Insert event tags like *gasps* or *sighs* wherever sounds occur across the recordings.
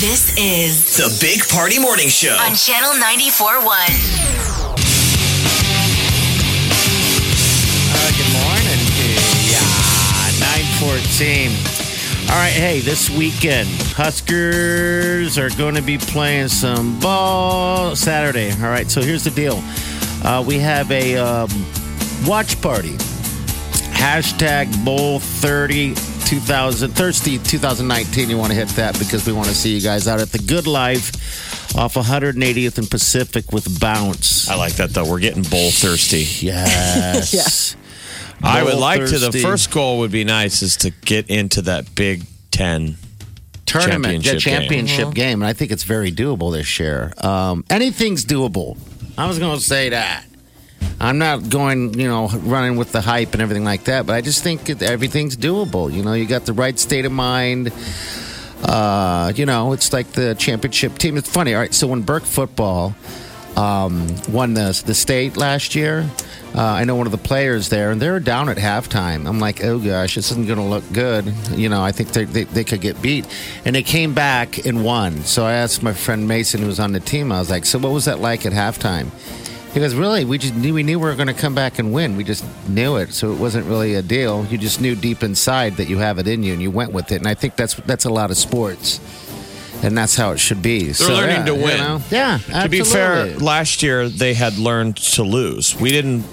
This is The Big Party Morning Show. on Channel 94.1. Uh, good morning to ya. 914. All right, hey, this weekend, Huskers are going to be playing some ball Saturday. All right, so here's the deal uh, we have a um, watch party. Hashtag Bowl 30 2000, Thirsty 2019. You want to hit that because we want to see you guys out at the Good Life off 180th and Pacific with Bounce. I like that though. We're getting bowl thirsty. *laughs* Yes. I would Bowl like to. The first goal would be nice is to get into that Big Ten tournament, championship yeah, championship game. and I think it's very doable this year. Um, anything's doable. I was going to say that. I'm not going, you know, running with the hype and everything like that, but I just think everything's doable. You know, you got the right state of mind. Uh, you know, it's like the championship team. It's funny. All right, so when Burke football um, won the the state last year, uh, I know one of the players there, and they're down at halftime. I'm like, oh gosh, this isn't going to look good. You know, I think they, they they could get beat, and they came back and won. So I asked my friend Mason, who was on the team, I was like, so what was that like at halftime? Goes, really? We just knew we knew we were going to come back and win. We just knew it, so it wasn't really a deal. You just knew deep inside that you have it in you, and you went with it. And I think that's that's a lot of sports, and that's how it should be. They're learning to win. Yeah, To be fair, last year they had learned to lose. We didn't.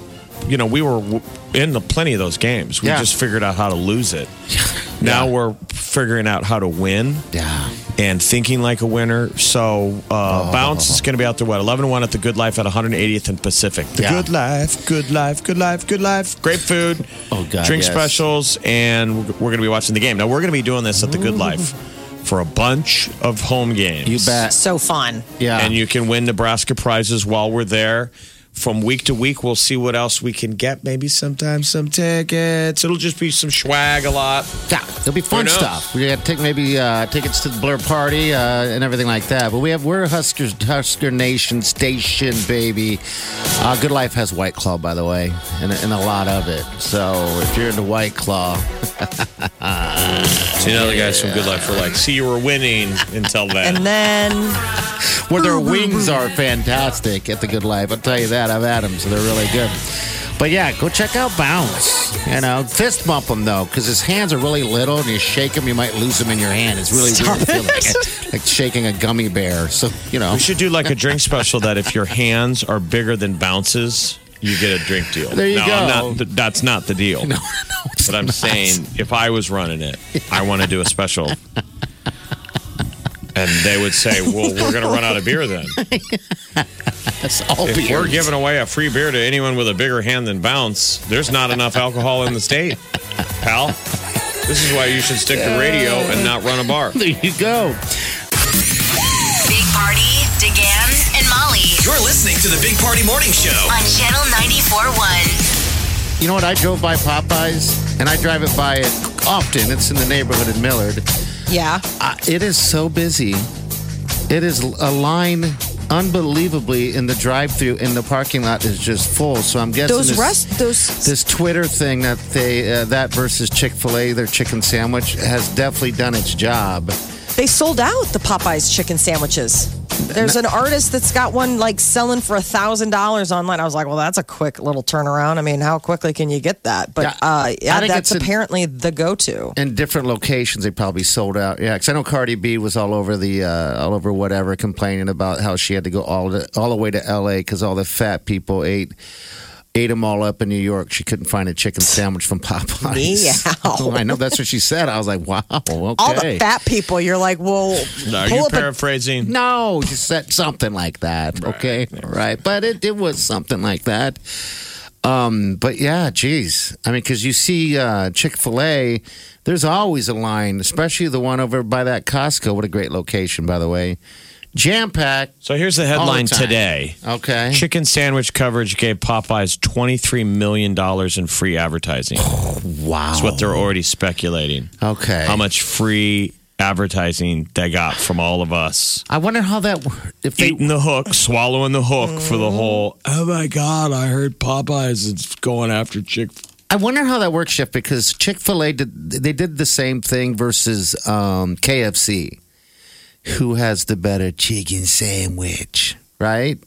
You know, we were in the plenty of those games. We Yeah. just figured out how to lose it. *laughs* Now Yeah. we're figuring out how to win. Yeah. and thinking like a winner. So uh, Bounce is going to be out there, what, 11 1 at the Good Life at 180th and Pacific. The Yeah. Good Life, Good Life, Good Life, Good Life. Great food, *laughs* Oh, God, drink yes. specials, and we're, we're going to be watching the game. Now, we're going to be doing this at the Good Life for a bunch of home games. You bet. So fun. Yeah. And you can win Nebraska prizes while we're there. From week to week, we'll see what else we can get. Maybe sometimes some tickets. It'll just be some swag a lot. Yeah, it'll be fun stuff. We got to take maybe uh, tickets to the Blur Party uh, and everything like that. But we have we're Huskers Husker Nation Station, baby. Uh, Good Life has White Claw, by the way, and, and a lot of it. So if you're into White Claw, *laughs* So, you know, the guys from Good Life were like, see, you were winning until then. And then where their wings are fantastic at the Good Life, I'll tell you that. I've had them, so they're really good. But yeah, go check out Bounce. You know, fist bump him though, because his hands are really little, and you shake him, you might lose them in your hand. It's really Stop weird, it. feeling, like shaking a gummy bear. So you know, We should do like a drink special that if your hands are bigger than bounces, you get a drink deal. There you no, go. I'm not, that's not the deal. *laughs* no, no, it's But I'm not. saying if I was running it, I want to do a special. And they would say, well, we're going to run out of beer then. *laughs* It's all If beers. we're giving away a free beer to anyone with a bigger hand than Bounce, there's not enough alcohol in the state, pal. This is why you should stick to radio and not run a bar. There you go. Big Party, DeGan, and Molly You're listening to the Big Party Morning Show. on Channel 94.1. You know what? I drove by Popeyes, and I drive it by it often. It's in the neighborhood in Millard. yeah, Uh, it is so busy. It is a line unbelievably in the drive-through, and the parking lot is just full. So I'm guessing those this, rest those this Twitter thing that they uh, that versus Chick Fil A, their chicken sandwich, has definitely done its job. they sold out the Popeyes chicken sandwiches. There's an artist that's got one like selling for a thousand dollars online. I was like, well, that's a quick little turnaround. I mean, how quickly can you get that? But Yeah, uh, yeah, that's apparently the go-to. in different locations they probably sold out yeah because i know cardi b was all over the uh, all over whatever complaining about how she had to go all the, all the way to la because all the fat people ate ate them all up in new york she couldn't find a chicken sandwich from popeyes Meow. *laughs* i know that's what she said i was like wow okay All the fat people, you're like, well, *laughs* Are you up a paraphrasing? no, just said something like that. Okay, right. But it, it was something like that. Um, but yeah, geez. I mean, because you see uh, Chick fil A, there's always a line, especially the one over by that Costco. What a great location, by the way. Jam packed. So here's the All the headline today. Okay. Chicken sandwich coverage gave Popeyes $23 million in free advertising. *sighs* wow. That's what they're already speculating. Okay. How much free advertising they got from all of us. I wonder how that. If they. Eating the hook, swallowing the hook for the whole, oh my God, I heard Popeyes is going after Chick I wonder how that works, Chef, because Chick Fil A did they did the same thing versus um, KFC, who has the better chicken sandwich, right?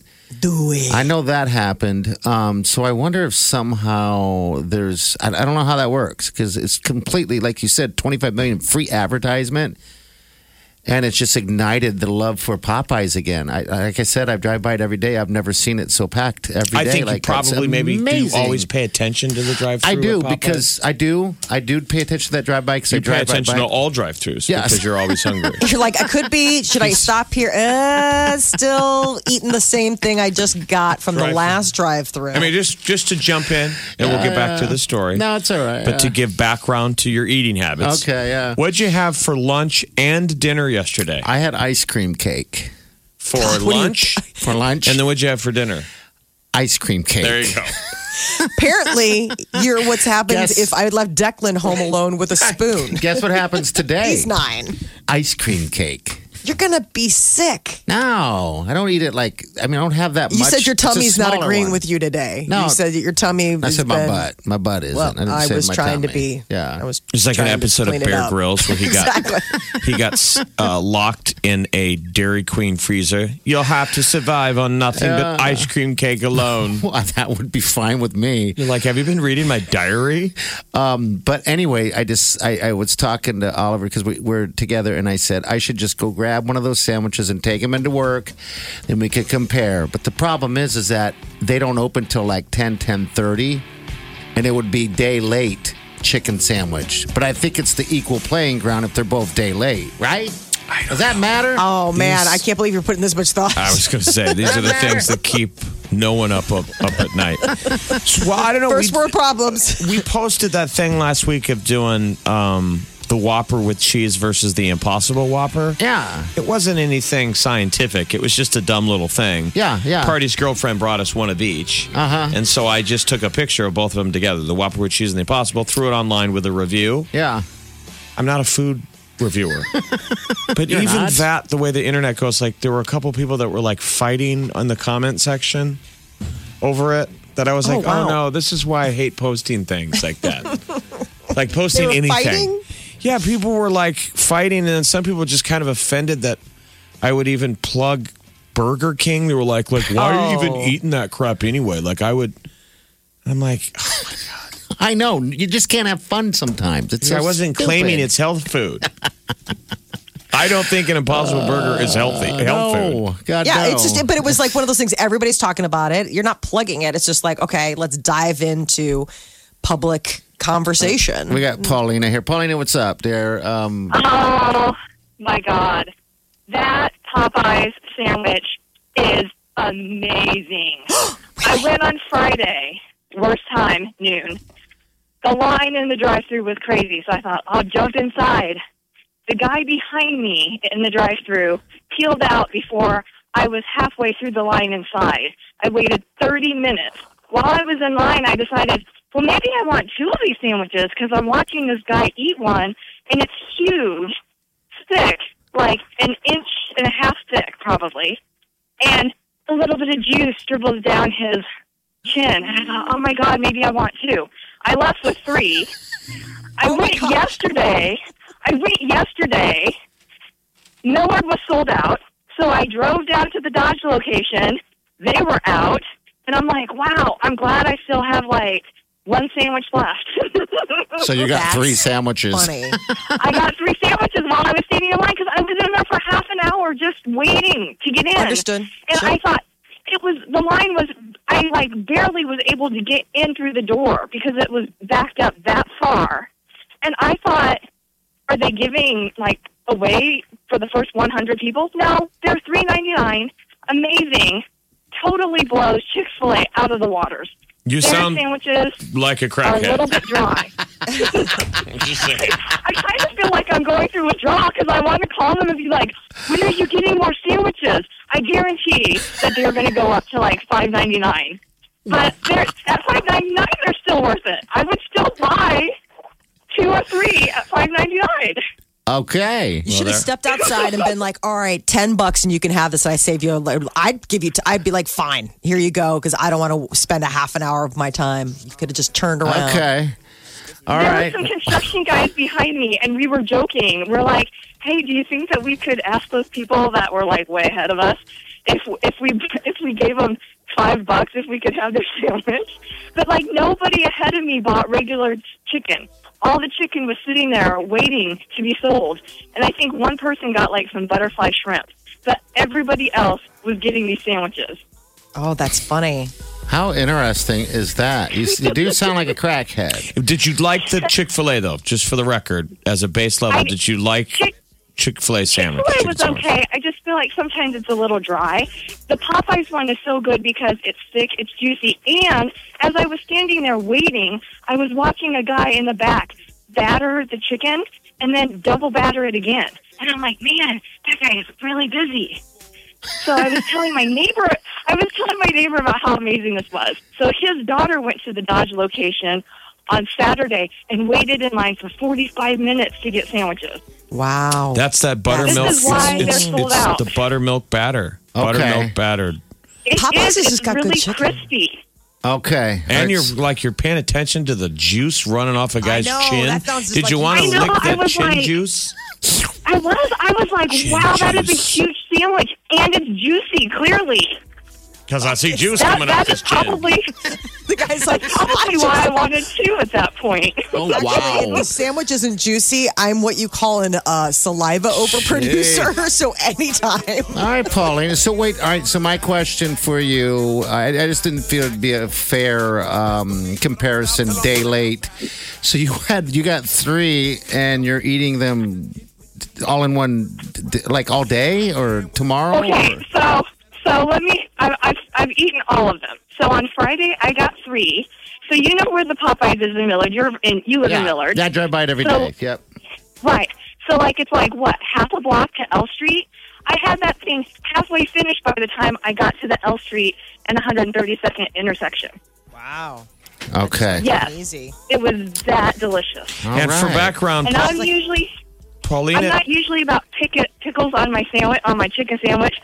Do it. I know that happened. Um, so I wonder if somehow there's I, I don't know how that works because it's completely like you said, 25 million free advertisement. And it's just ignited the love for Popeyes again. I, like I said, I drive by it every day. I've never seen it so packed every day. I think like you probably maybe do you always pay attention to the drive I do because I do. I do pay attention to that drive by because I you pay attention by. to all drive-throughs Yes. because you're always hungry. You're *laughs* like, I could be. Should I stop here? Uh, still eating the same thing I just got from the Drive-thru. last drive-through. I mean, just just to jump in, and we'll get back to the story. No, it's all right. But to give background to your eating habits. Okay, yeah. What'd you have for lunch and dinner yesterday? I had ice cream cake For *laughs* what do you- lunch, *laughs* for lunch, and then what'd you have for dinner? ice cream cake. There you go. *laughs* Apparently, you're what's happened Guess- if I left Declan home alone with a spoon. Guess what happens today? He's nine. Ice cream cake. You're gonna be sick. No, I don't eat it like. I mean, I don't have that You much. said your It's a tummy's not smaller agreeing one. with you today. No. you said that your tummy. I has said my been- butt. My butt isn't. Well, I, didn't I, say was my trying to tummy. be. Yeah. I was. It's like an trying to episode of clean it Bear up. *laughs* Grylls where he got Exactly. he got uh, locked in a Dairy Queen freezer. You'll have to survive on nothing but ice cream cake alone. *laughs* Well, that would be fine with me. You're like, have you been reading my diary? Um, but anyway, I just I, I was talking to Oliver because we, we're together, and I said I should just go grab one of those sandwiches and take them into work, then we could compare. But the problem is, is that they don't open till like 10, 10.30, and it would be day late chicken sandwich. But I think it's the equal playing ground if they're both day late, right? Does that matter? Oh man, These- I can't believe you're putting this much thought. I was going to say *laughs* these are the things that keep no one up up, up at night. So, *laughs* well, I don't know. First we, world problems. we posted that thing last week of doing um, the Whopper with cheese versus the Impossible Whopper. Yeah. It wasn't anything scientific. It was just a dumb little thing. Yeah, yeah. Party's girlfriend brought us one of each. Uh-huh. And so I just took a picture of both of them together, the Whopper with cheese and the Impossible, threw it online with a review. Yeah. I'm not a food reviewer. *laughs* but You're even not? that, the way the internet goes, like there were a couple people that were like fighting on the comment section over it. That I was Oh, like, wow. oh no, this is why I hate posting things like that. *laughs* like posting anything. fighting? Yeah, people were like fighting, and then some people just kind of offended that I would even plug Burger King. They were like, like, why are you even Oh. eating that crap anyway? Like I would. I'm like, oh I know. You just can't have fun sometimes. It's so I wasn't stupid. claiming it's health food. I don't think an Impossible Burger is healthy. Uh, health food. No, God, Yeah, no. it's just, but it was like one of those things. Everybody's talking about it. You're not plugging it. It's just like, okay, let's dive into public conversation. We got Paulina here. Paulina, what's up there? Um, Oh my God. That Popeyes sandwich is amazing. *gasps* I went on Friday, worst time, noon. The line in the drive through was crazy, so I thought, I'll jump inside. The guy behind me in the drive through peeled out before I was halfway through the line inside. I waited 30 minutes. While I was in line, I decided, well, maybe I want two of these sandwiches because I'm watching this guy eat one, and it's huge, thick, like an inch and a half thick, probably, and a little bit of juice dribbles down his chin. And I thought, oh my God, maybe I want two. I left with three. I Oh went yesterday. I went yesterday. No one was sold out. So I drove down to the Dodge location. They were out. And I'm like, wow, I'm glad I still have like one sandwich left. *laughs* so you got That's three sandwiches. Funny. *laughs* I got three sandwiches while I was standing in line because I was in there for half an hour just waiting to get in. Understood. And Sure. I thought it was the line was I like barely was able to get in through the door because it was backed up that far. And I thought, are they giving like away for the first 100 people? No, they're 3.99. Amazing. Totally blows Chick Fil A out of the waters. You Their sound sandwiches like a are a little bit dry. I'm just saying. I kind of feel like I'm going through withdrawal because I want to call them and be like, "When are you getting more sandwiches?" I guarantee that they're going to go up to like five ninety nine. But they're at five ninety nine, they're still worth it. I would still buy two or three at five ninety nine. Okay. You should have stepped outside and been like, "All right, ten bucks, and you can have this." And I save you. a- I'd give you. T- I'd be like, "Fine, here you go," because I don't want to spend a half an hour of my time. You could have just turned around. Okay. All there right. were some construction guys behind me, and we were joking. We're like, "Hey, do you think that we could ask those people that were like way ahead of us if if we *laughs* if we gave them five bucks if we could have their *laughs* sandwich?" But like nobody ahead of me bought regular chicken. All the chicken was sitting there waiting to be sold, and I think one person got like some butterfly shrimp. But everybody else was getting these sandwiches. Oh, that's funny. How interesting is that? You, you do *laughs* sound like a crackhead. Did you like the Chick Fil A though? Just for the record, as a base level, I- did you like Chick- Chick Fil A sandwich? Chick-fil-A chicken was sandwich? okay. I just feel like sometimes it's a little dry. The Popeyes one is so good because it's thick, it's juicy, and as I was standing there waiting, I was watching a guy in the back batter the chicken and then double batter it again. And I'm like, man, that guy is really busy. So I was telling my neighbor, I was telling my neighbor about how amazing this was. So his daughter went to the Dodge location on Saturday and waited in line for 45 minutes to get sandwiches. Wow. That's that buttermilk. This is why it's, they're it's, sold it's out. the buttermilk batter. Okay. Buttermilk battered. It Popeyes is. has just It's got good really chicken. crispy. Okay. And you're That's- like you're paying attention to the juice running off a guy's know, chin. that sounds just Did like you you- want to I know, lick I that was chin like- juice? I was. I was like, Chin wow, that is a huge sandwich, and it's juicy. Clearly, Because I see juice that, coming off that his is chin. probably *laughs* the guy's like, probably why I wanted two at that point. *laughs* Oh, If wow. the sandwich isn't juicy, I'm what you call an uh, saliva overproducer. *laughs* So anytime. All right, Pauline. So wait. All right. So my question for you, I, I just didn't feel it'd be a fair um, comparison. Day late. So you had you got three, and you're eating them all in one, like all day or tomorrow. Okay, or- so so let me. I've, I've I've eaten all of them. So on Friday, I got three. So you know where the Popeyes is in Millard. You're in. You live in Millard. yeah, I drive by it every day. So- Yep. Right. So like it's like what half a block to L Street. I had that thing halfway finished by the time I got to the L Street and 132nd intersection. Wow. Okay. Yes, Easy. it was that delicious. All and for right. background, And I'm usually I'm Paulina, not usually about pick- pickles on my sandwich on my chicken sandwich.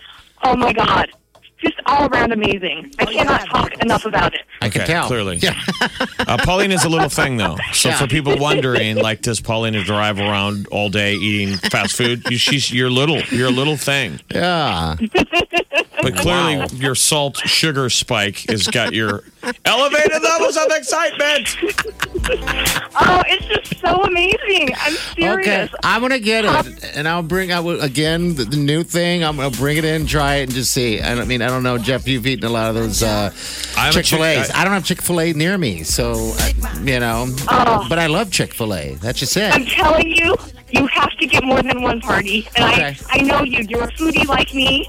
Oh my god, just all around amazing. I cannot talk enough about it. I can Okay, tell. clearly. Yeah. *laughs* uh, Paulina's a little thing though. So Yeah. for people wondering, like, does Paulina drive around all day eating fast food? You, she's you're little. You're a little thing. Yeah. But clearly, your salt sugar spike has got your elevated levels of excitement. *laughs* Oh, it's just so amazing. I'm serious. Okay, serious. I'm gonna get it, and I'll bring. I will again the, the new thing. I'm gonna bring it in, try it, and just see. I don't- mean, I don't know, Jeff. You've eaten a lot of those uh, I'm a Chick Fil A's. Chick- I don't have Chick Fil A near me, so I, you know. Oh. But I love Chick Fil A. That's just it. I'm telling you, you have to get more than one party. And Okay. I, I know you. You're a foodie like me.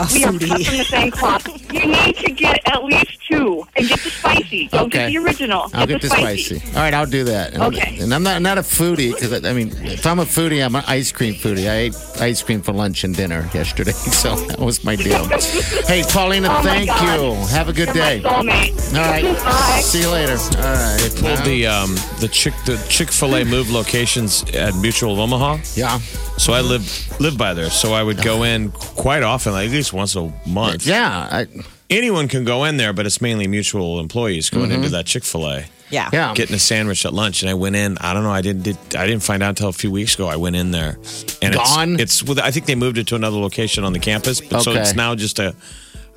A We are cut from the same cloth. You need to get at least two and get the spicy. Don't Okay. get the original. I'll get the spicy. All right, I'll do that. And, Okay. And I'm not not a foodie because I mean, if I'm a foodie, I'm an ice cream foodie. I ate ice cream for lunch and dinner yesterday, *laughs* so that was my deal. *laughs* hey, Paulina, Oh thank you. Have a good You're day. my All *laughs* Bye. See you later. All right. Pulled the um, the chick the Chick Fil A move locations at Mutual of Omaha. yeah. So I live live by there. So I would go in quite often, like at least once a month. Yeah. I, Anyone can go in there, but it's mainly mutual employees going mm-hmm. into that Chick Fil A. Yeah. yeah. Getting a sandwich at lunch, and I went in. I don't know. I didn't. Did, I didn't find out until a few weeks ago. I went in there, and Gone? It's. it's with, I think they moved it to another location on the campus, but so Okay. it's now just a,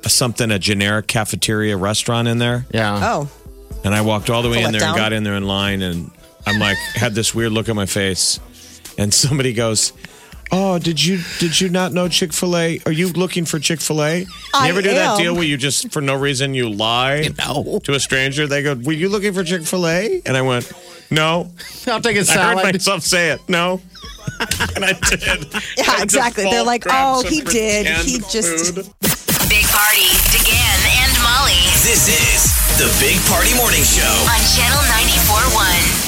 a something a generic cafeteria restaurant in there. Yeah. Oh. And I walked all the way Pull in it there and down? got in there in line, and I'm like, had this weird look on my face, and somebody goes, "Oh, did you did you not know Chick Fil A? Are you looking for Chick Fil A? You I ever do that deal where you just for no reason you lie No. to a stranger? They go, "Were you looking for Chick Fil A?" And I went, "No." I'll take a salad. I heard salad. myself say it. No. *laughs* and I did. Yeah, I exactly. They're like, oh, he did. He just- food. Big Party, DeGan and Molly This is The Big Party Morning Show. on Channel 94.1.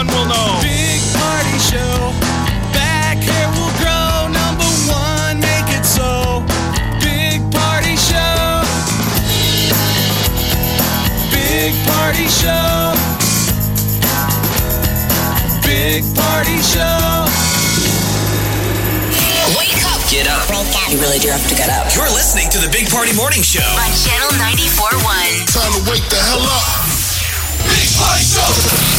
one will know. Big party show. Back hair will grow. Number one, make it so. Big party show. Big party show. Big party show. Wake up. Get up. Wake up. You really do have to get up. You're listening to the Big Party Morning Show on Channel 94.1. Time to wake the hell up. Big Party Show.